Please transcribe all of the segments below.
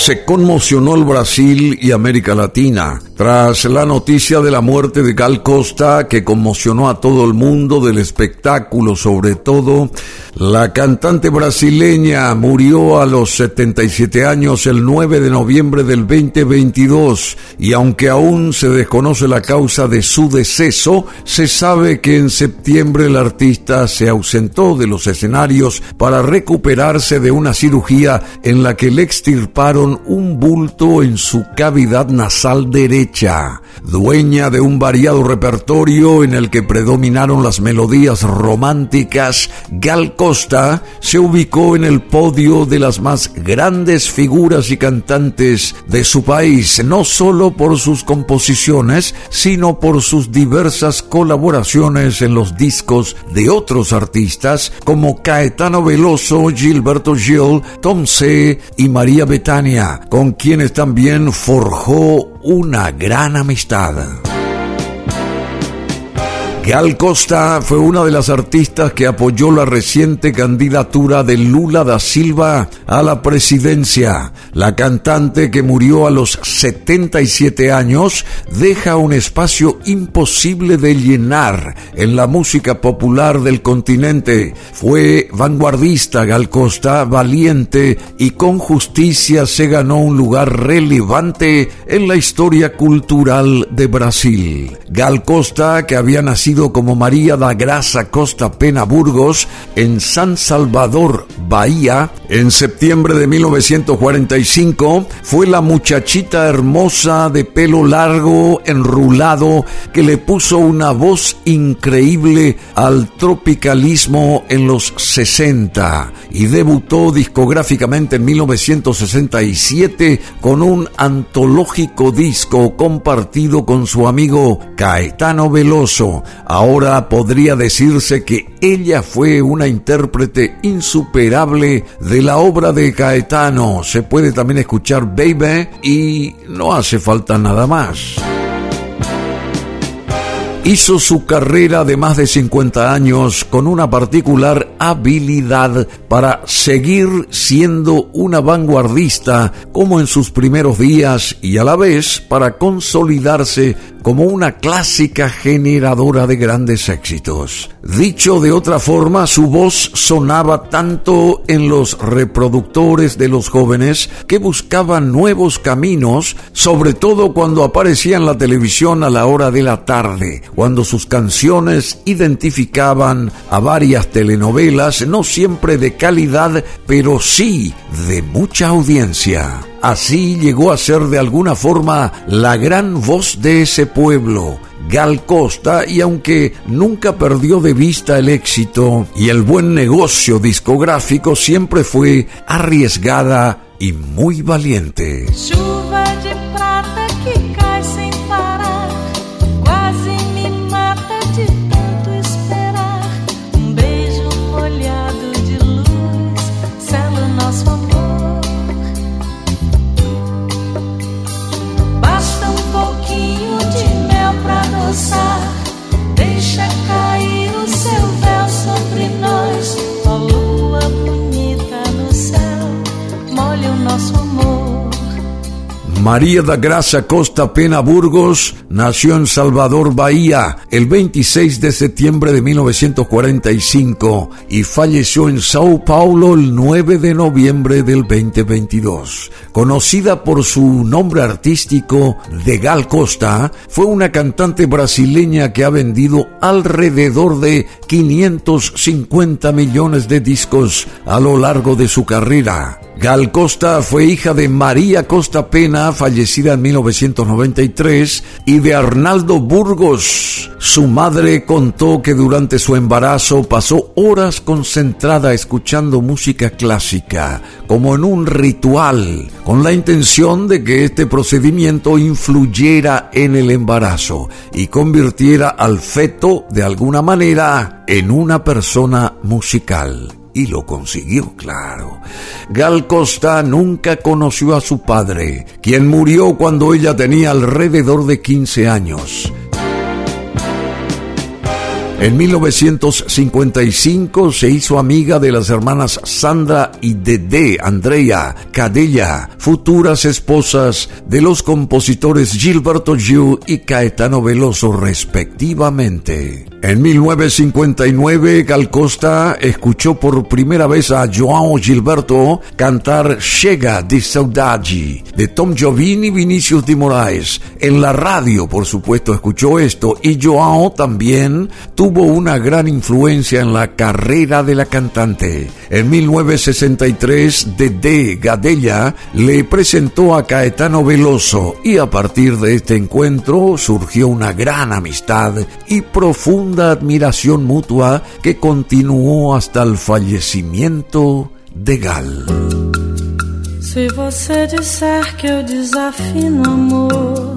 Se conmocionó el Brasil y América Latina tras la noticia de la muerte de Gal Costa que conmocionó a todo el mundo del espectáculo, sobre todo la cantante brasileña murió a los 77 años el 9 de noviembre del 2022 y aunque aún se desconoce la causa de su deceso, se sabe que en septiembre el artista se ausentó de los escenarios para recuperarse de una cirugía en la que le extirparon un bulto en su cavidad nasal derecha. Dueña de un variado repertorio en el que predominaron las melodías románticas, Gal Costa se ubicó en el podio de las más grandes figuras y cantantes de su país, no solo por sus composiciones, sino por sus diversas colaboraciones en los discos de otros artistas como Caetano Veloso, Gilberto Gil, Tom C. y María Betania, con quienes también forjó una gran amistad. Gal Costa fue una de las artistas que apoyó la reciente candidatura de Lula da Silva a la presidencia. La cantante que murió a los 77 años deja un espacio imposible de llenar en la música popular del continente. Fue vanguardista Gal Costa, valiente y con justicia se ganó un lugar relevante en la historia cultural de Brasil. Gal Costa, que había nacido como María da Grasa Costa Pena Burgos en San Salvador, Bahía, en septiembre de 1945, fue la muchachita hermosa de pelo largo, enrulado, que le puso una voz increíble al tropicalismo en los 60 y debutó discográficamente en 1967 con un antológico disco compartido con su amigo Caetano Veloso. Ahora podría decirse que ella fue una intérprete insuperable de la obra de Caetano. Se puede también escuchar Baby y no hace falta nada más hizo su carrera de más de 50 años con una particular habilidad para seguir siendo una vanguardista como en sus primeros días y a la vez para consolidarse como una clásica generadora de grandes éxitos. Dicho de otra forma, su voz sonaba tanto en los reproductores de los jóvenes que buscaban nuevos caminos, sobre todo cuando aparecía en la televisión a la hora de la tarde, cuando sus canciones identificaban a varias telenovelas, no siempre de calidad, pero sí de mucha audiencia. Así llegó a ser de alguna forma la gran voz de ese pueblo, Gal Costa, y aunque nunca perdió de vista el éxito y el buen negocio discográfico, siempre fue arriesgada y muy valiente. María da Gracia Costa Pena Burgos nació en Salvador, Bahía, el 26 de septiembre de 1945 y falleció en Sao Paulo el 9 de noviembre del 2022. Conocida por su nombre artístico de Gal Costa, fue una cantante brasileña que ha vendido alrededor de 550 millones de discos a lo largo de su carrera. Gal Costa fue hija de María Costa Pena, fallecida en 1993, y de Arnaldo Burgos. Su madre contó que durante su embarazo pasó horas concentrada escuchando música clásica, como en un ritual, con la intención de que este procedimiento influyera en el embarazo y convirtiera al feto de alguna manera en una persona musical y lo consiguió, claro. Gal Costa nunca conoció a su padre, quien murió cuando ella tenía alrededor de 15 años. En 1955 se hizo amiga de las hermanas Sandra y Dede Andrea Cadella, futuras esposas de los compositores Gilberto Gil y Caetano Veloso respectivamente. En 1959, Gal Costa escuchó por primera vez a João Gilberto cantar Chega de Saudade de Tom Jobim y Vinicius de Moraes. En la radio, por supuesto, escuchó esto y João también tuvo una gran influencia en la carrera de la cantante. En 1963, Dede Gadella le presentó a Caetano Veloso y a partir de este encuentro surgió una gran amistad y profunda admiración mutua que continuó hasta el fallecimiento de Gal. Se você disser que desafino amor,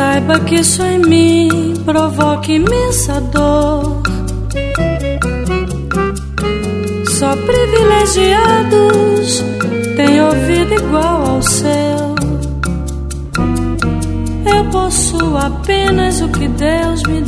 saiba que isso em mim provoca imensa dor. Só privilegiados têm ouvido igual ao seu. apenas o que Deus me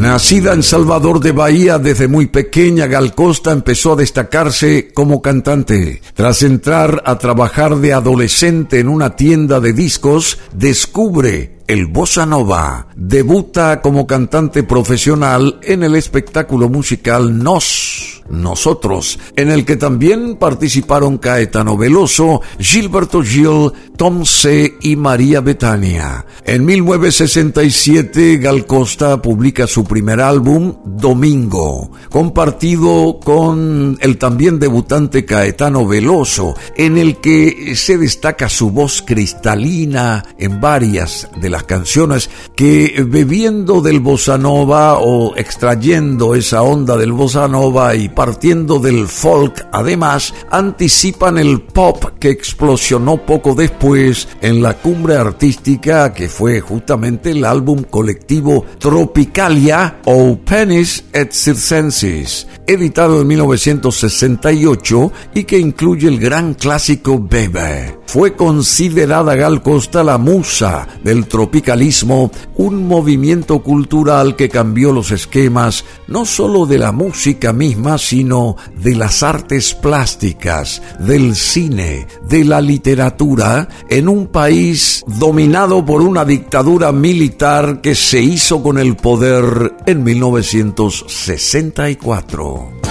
Nacida en Salvador de Bahía desde muy pequeña, Gal Costa empezó a destacarse como cantante. Tras entrar a trabajar de adolescente en una tienda de discos, descubre el bossa nova. Debuta como cantante profesional en el espectáculo musical Nos nosotros, en el que también participaron Caetano Veloso, Gilberto Gil, Tom C. y María Betania. En 1967, Gal Costa publica su primer álbum, Domingo, compartido con el también debutante Caetano Veloso, en el que se destaca su voz cristalina en varias de las canciones que bebiendo del bossa nova o extrayendo esa onda del bossa nova y partiendo del folk, además, anticipan el pop que explosionó poco después en la cumbre artística que fue justamente el álbum colectivo Tropicalia o Penis et Circenses, editado en 1968 y que incluye el gran clásico Baby fue considerada Gal Costa la musa del tropicalismo, un movimiento cultural que cambió los esquemas no solo de la música misma, sino de las artes plásticas, del cine, de la literatura, en un país dominado por una dictadura militar que se hizo con el poder en 1964.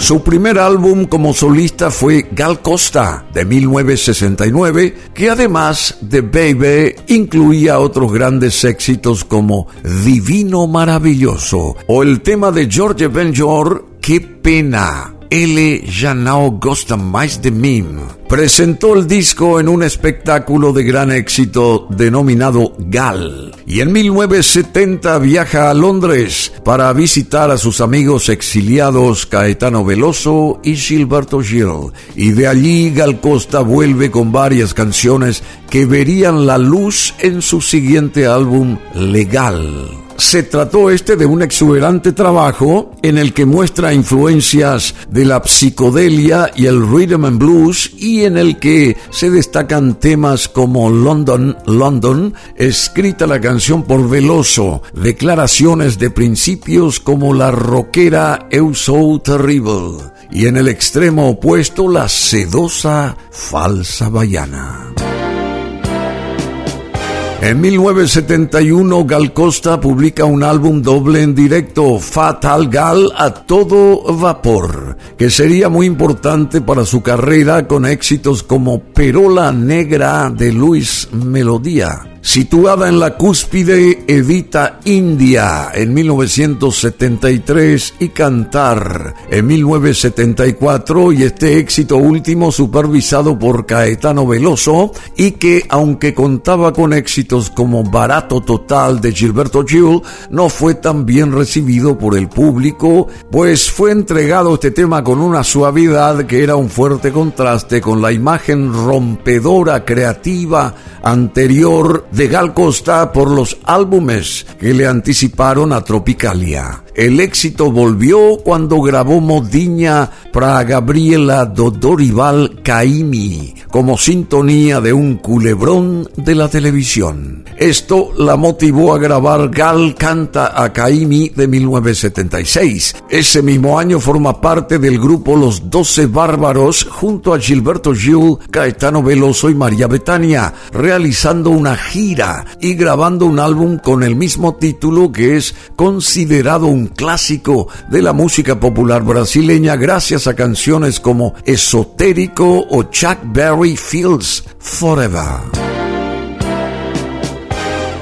Su primer álbum como solista fue Gal Costa de 1969, que además de Baby incluía otros grandes éxitos como Divino Maravilloso o el tema de George Benjor, Qué pena. L. ya no gosta más de mí. Presentó el disco en un espectáculo de gran éxito denominado Gal. Y en 1970 viaja a Londres para visitar a sus amigos exiliados Caetano Veloso y Gilberto Gil. Y de allí Gal Costa vuelve con varias canciones que verían la luz en su siguiente álbum Legal se trató este de un exuberante trabajo en el que muestra influencias de la psicodelia y el rhythm and blues y en el que se destacan temas como London, London, escrita la canción por Veloso, declaraciones de principios como la rockera Eu So Terrible y en el extremo opuesto la sedosa falsa bayana. En 1971, Gal Costa publica un álbum doble en directo, Fatal Gal a todo vapor, que sería muy importante para su carrera con éxitos como Perola Negra de Luis Melodía situada en la cúspide Evita India en 1973 y Cantar en 1974 y este éxito último supervisado por Caetano Veloso y que aunque contaba con éxitos como Barato Total de Gilberto Gil no fue tan bien recibido por el público pues fue entregado este tema con una suavidad que era un fuerte contraste con la imagen rompedora creativa anterior de Gal Costa por los álbumes que le anticiparon a Tropicalia. El éxito volvió cuando grabó Modiña para Gabriela Dodorival Caimi como sintonía de un culebrón de la televisión. Esto la motivó a grabar Gal Canta a Caimi de 1976. Ese mismo año forma parte del grupo Los Doce Bárbaros junto a Gilberto Gil, Caetano Veloso y María Betania, realizando una gira y grabando un álbum con el mismo título que es considerado un clásico de la música popular brasileña gracias a canciones como Esotérico o Chuck Berry Fields Forever.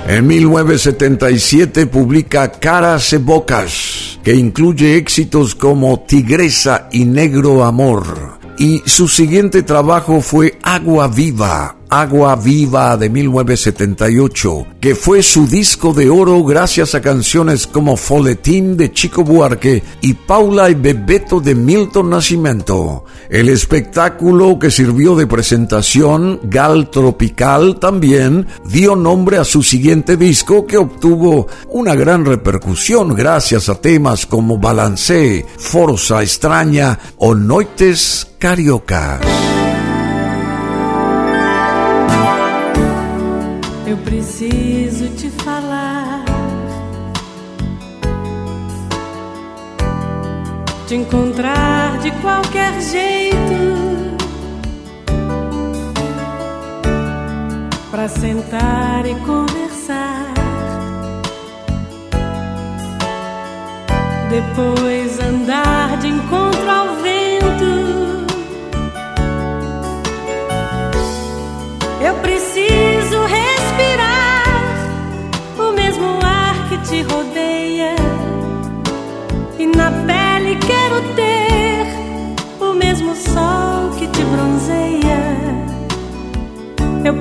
En 1977 publica Caras y Bocas, que incluye éxitos como Tigresa y Negro Amor. Y su siguiente trabajo fue Agua Viva, Agua Viva de 1978, que fue su disco de oro gracias a canciones como Folletín de Chico Buarque y Paula y Bebeto de Milton Nascimento. El espectáculo que sirvió de presentación, Gal Tropical, también dio nombre a su siguiente disco que obtuvo una gran repercusión gracias a temas como Balancé, Forza Extraña o Noites Carioca. Eu preciso te falar, te encontrar de qualquer jeito, pra sentar e conversar. Depois andar de encontro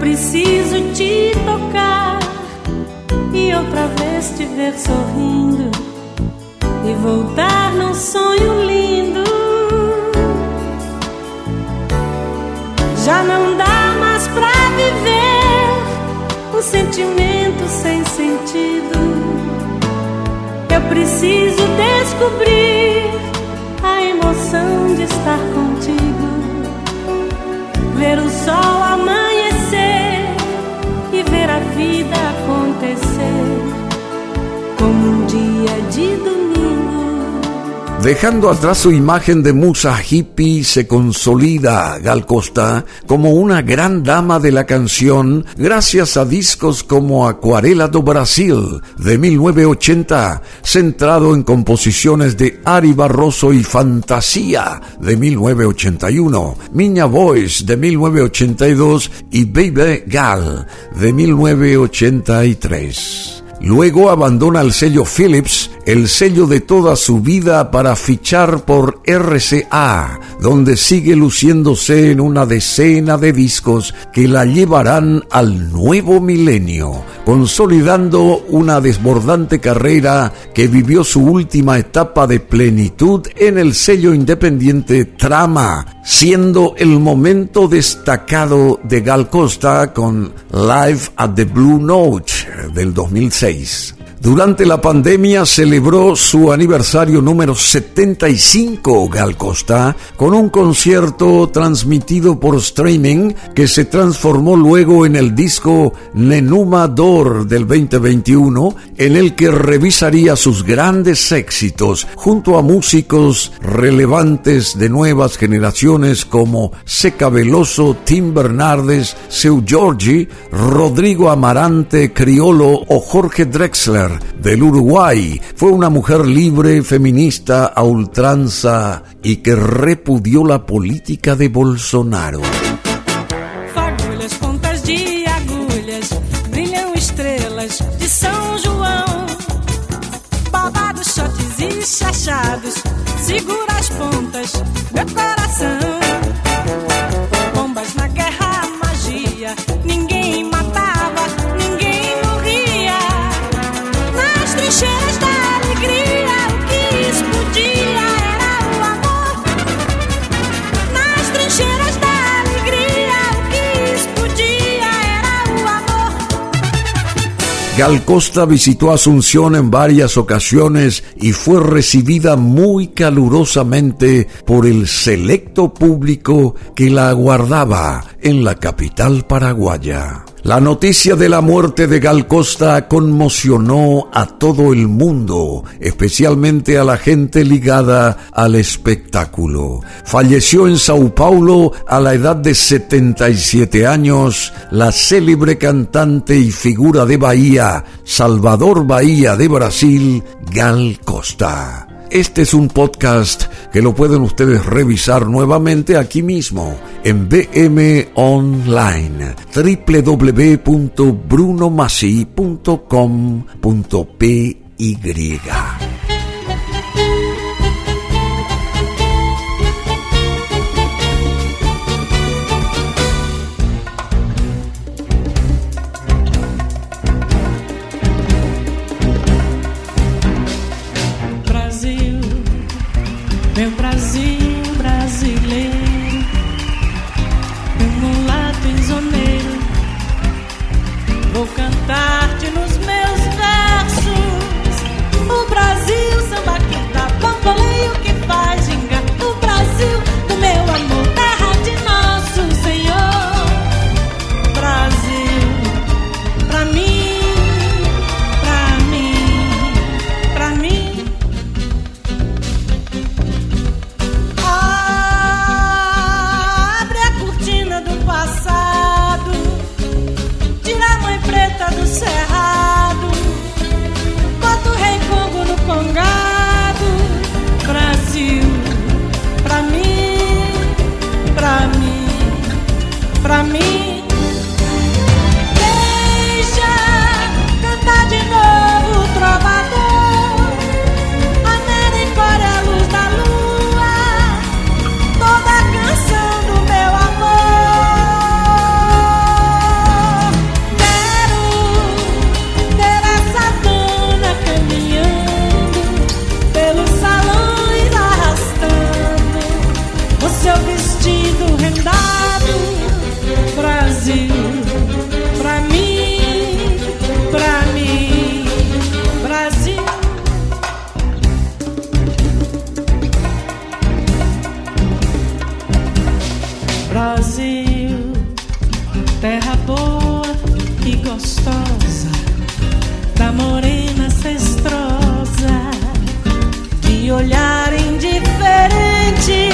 preciso te tocar e outra vez te ver sorrindo e voltar num sonho lindo. Já não dá mais pra viver um sentimento sem sentido. Eu preciso descobrir a emoção de estar contigo, ver o sol amanhecer Dejando atrás su imagen de musa hippie, se consolida Gal Costa como una gran dama de la canción gracias a discos como Acuarela do Brasil de 1980, centrado en composiciones de Ari Barroso y Fantasía de 1981, Miña Voice de 1982 y Baby Gal de 1983. Luego abandona el sello Philips, el sello de toda su vida para fichar por RCA, donde sigue luciéndose en una decena de discos que la llevarán al nuevo milenio, consolidando una desbordante carrera que vivió su última etapa de plenitud en el sello independiente Trama, siendo el momento destacado de Gal Costa con Live at the Blue Note del 2006. Durante la pandemia celebró su aniversario número 75 Gal Costa con un concierto transmitido por streaming que se transformó luego en el disco Nenuma Dor del 2021 en el que revisaría sus grandes éxitos junto a músicos relevantes de nuevas generaciones como Seca Veloso, Tim Bernardes, Seu Giorgi, Rodrigo Amarante, Criolo o Jorge Drexler del Uruguay. Fue una mujer libre, feminista, a ultranza y que repudió la política de Bolsonaro. Fagulhas, pontas de agulhas, brilham estrelas de São João. Babados, shots e chachados, segura as pontas, meu coração. Gal Costa visitó Asunción en varias ocasiones y fue recibida muy calurosamente por el selecto público que la aguardaba en la capital paraguaya. La noticia de la muerte de Gal Costa conmocionó a todo el mundo, especialmente a la gente ligada al espectáculo. Falleció en Sao Paulo a la edad de 77 años la célebre cantante y figura de Bahía, Salvador Bahía de Brasil, Gal Costa. Este es un podcast que lo pueden ustedes revisar nuevamente aquí mismo en BM Online www.brunomasi.com.py. Brasil, terra boa e gostosa, da morena cestrosa, de olhar indiferente.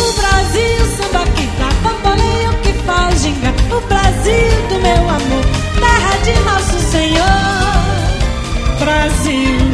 O Brasil, samba que dá bamboleio que faz ginga, o Brasil do meu amor, terra de nosso Senhor, Brasil.